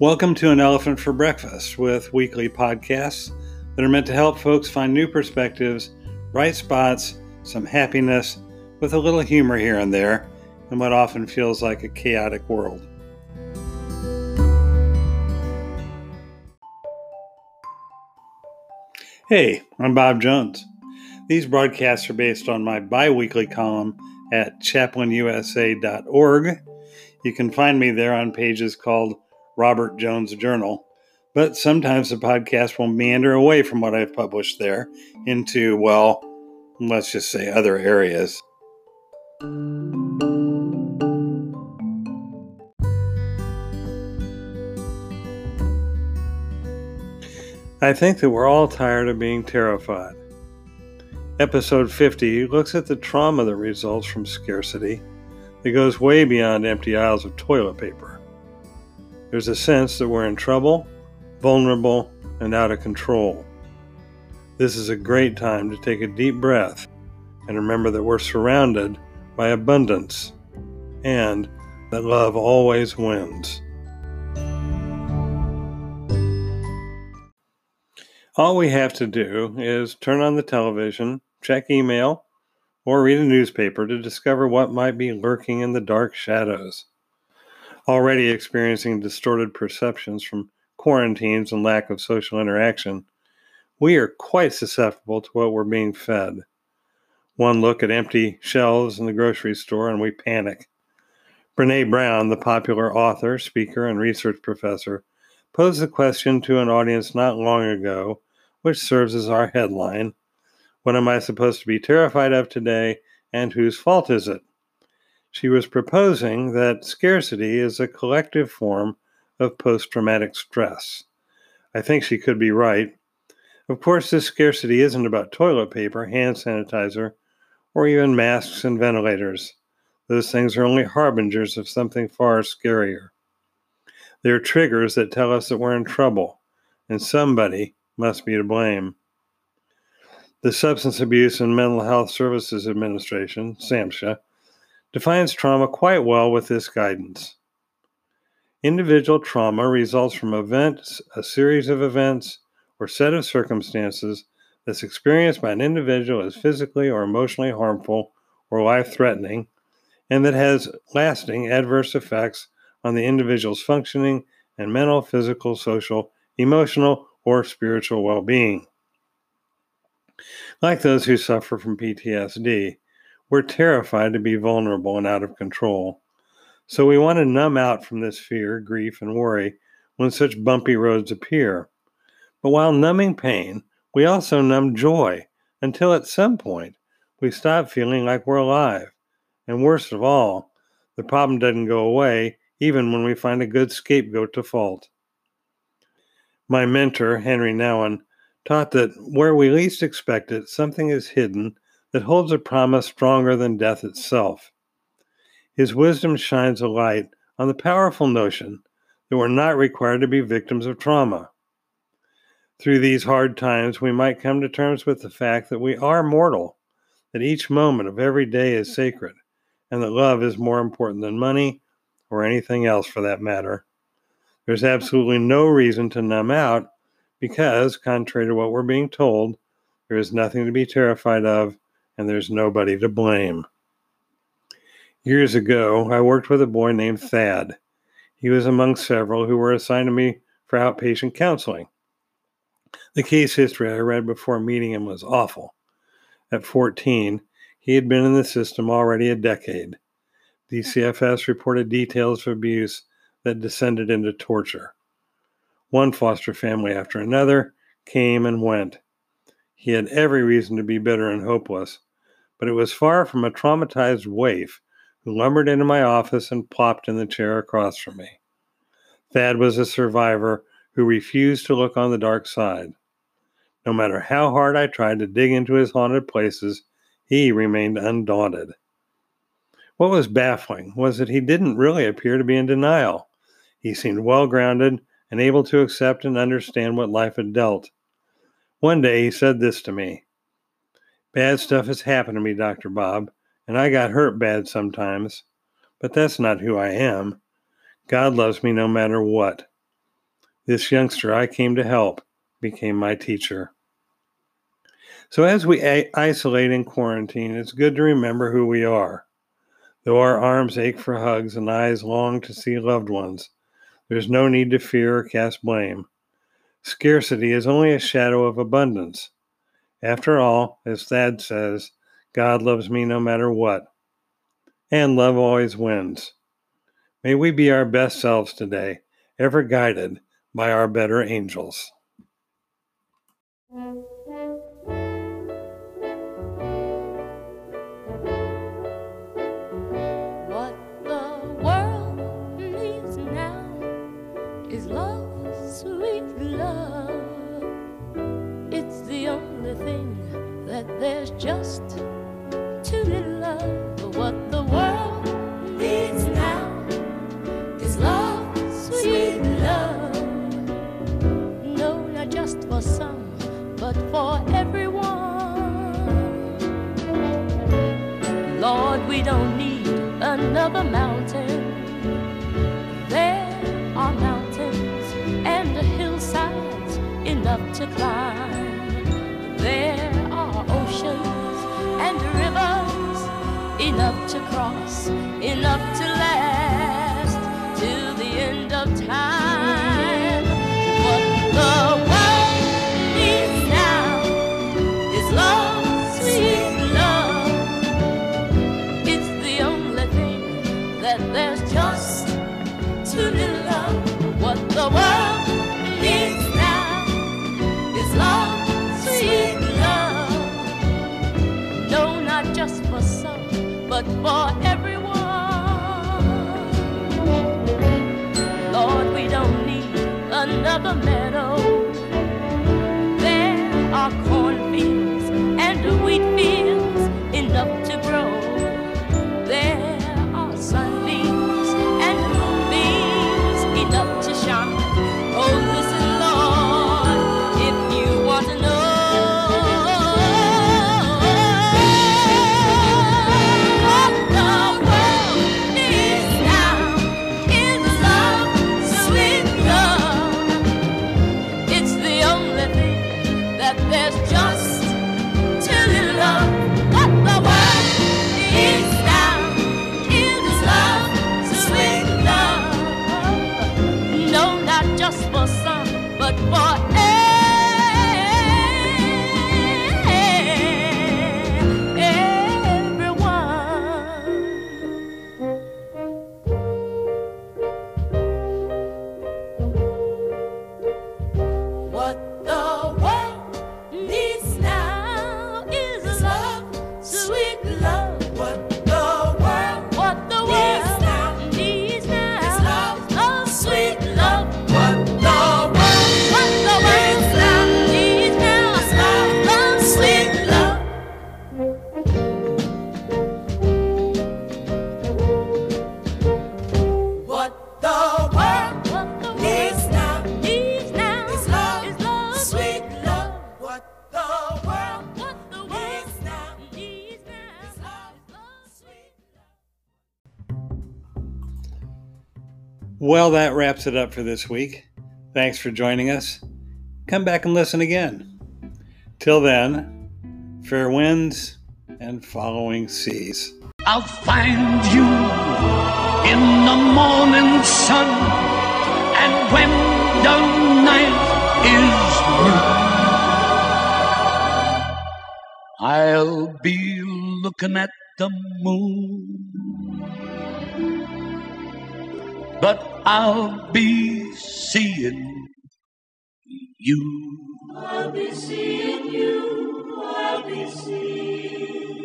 Welcome to An Elephant for Breakfast with weekly podcasts that are meant to help folks find new perspectives, bright spots, some happiness, with a little humor here and there in what often feels like a chaotic world. Hey, I'm Bob Jones. These broadcasts are based on my bi weekly column at chaplainusa.org. You can find me there on pages called Robert Jones Journal. But sometimes the podcast will meander away from what I've published there into, well, let's just say other areas. I think that we're all tired of being terrified. Episode 50 looks at the trauma that results from scarcity that goes way beyond empty aisles of toilet paper. There's a sense that we're in trouble, vulnerable, and out of control. This is a great time to take a deep breath and remember that we're surrounded by abundance and that love always wins. All we have to do is turn on the television, check email, or read a newspaper to discover what might be lurking in the dark shadows already experiencing distorted perceptions from quarantines and lack of social interaction, we are quite susceptible to what we're being fed. One look at empty shelves in the grocery store and we panic. Brene Brown, the popular author, speaker, and research professor, posed the question to an audience not long ago, which serves as our headline What am I supposed to be terrified of today, and whose fault is it? She was proposing that scarcity is a collective form of post traumatic stress. I think she could be right. Of course, this scarcity isn't about toilet paper, hand sanitizer, or even masks and ventilators. Those things are only harbingers of something far scarier. They're triggers that tell us that we're in trouble, and somebody must be to blame. The Substance Abuse and Mental Health Services Administration, SAMHSA, defines trauma quite well with this guidance. Individual trauma results from events, a series of events, or set of circumstances that's experienced by an individual as physically or emotionally harmful or life threatening, and that has lasting adverse effects on the individual's functioning and mental, physical, social, emotional, or spiritual well being. Like those who suffer from PTSD, we're terrified to be vulnerable and out of control. So we want to numb out from this fear, grief, and worry when such bumpy roads appear. But while numbing pain, we also numb joy until at some point we stop feeling like we're alive. And worst of all, the problem doesn't go away even when we find a good scapegoat to fault. My mentor, Henri Nouwen, taught that where we least expect it, something is hidden that holds a promise stronger than death itself. His wisdom shines a light on the powerful notion that we're not required to be victims of trauma. Through these hard times, we might come to terms with the fact that we are mortal, that each moment of every day is sacred, and that love is more important than money or anything else for that matter. There's absolutely no reason to numb out because, contrary to what we're being told, there is nothing to be terrified of and there's nobody to blame. Years ago, I worked with a boy named Thad. He was among several who were assigned to me for outpatient counseling. The case history I read before meeting him was awful. At 14, he had been in the system already a decade. DCFS hmm. reported details of abuse that descended into torture. One foster family after another came and went. He had every reason to be bitter and hopeless, but it was far from a traumatized waif who lumbered into my office and plopped in the chair across from me. Thad was a survivor who refused to look on the dark side. No matter how hard I tried to dig into his haunted places, he remained undaunted. What was baffling was that he didn't really appear to be in denial. He seemed well grounded and able to accept and understand what life had dealt. One day he said this to me Bad stuff has happened to me, Dr. Bob, and I got hurt bad sometimes, but that's not who I am. God loves me no matter what. This youngster I came to help became my teacher. So, as we a- isolate in quarantine, it's good to remember who we are. Though our arms ache for hugs and eyes long to see loved ones, there's no need to fear or cast blame. Scarcity is only a shadow of abundance. After all, as Thad says, God loves me no matter what. And love always wins. May we be our best selves today, ever guided by our better angels. Another mountain. There are mountains and hillsides enough to climb. There are oceans and rivers enough to cross, but for everyone. Lord, we don't need another meadow. Well, that wraps it up for this week. Thanks for joining us. Come back and listen again. Till then, fair winds and following seas. I'll find you in the morning sun, and when the night is new, I'll be looking at the moon, but I'll be seeing you. I'll be seeing you. I'll be seeing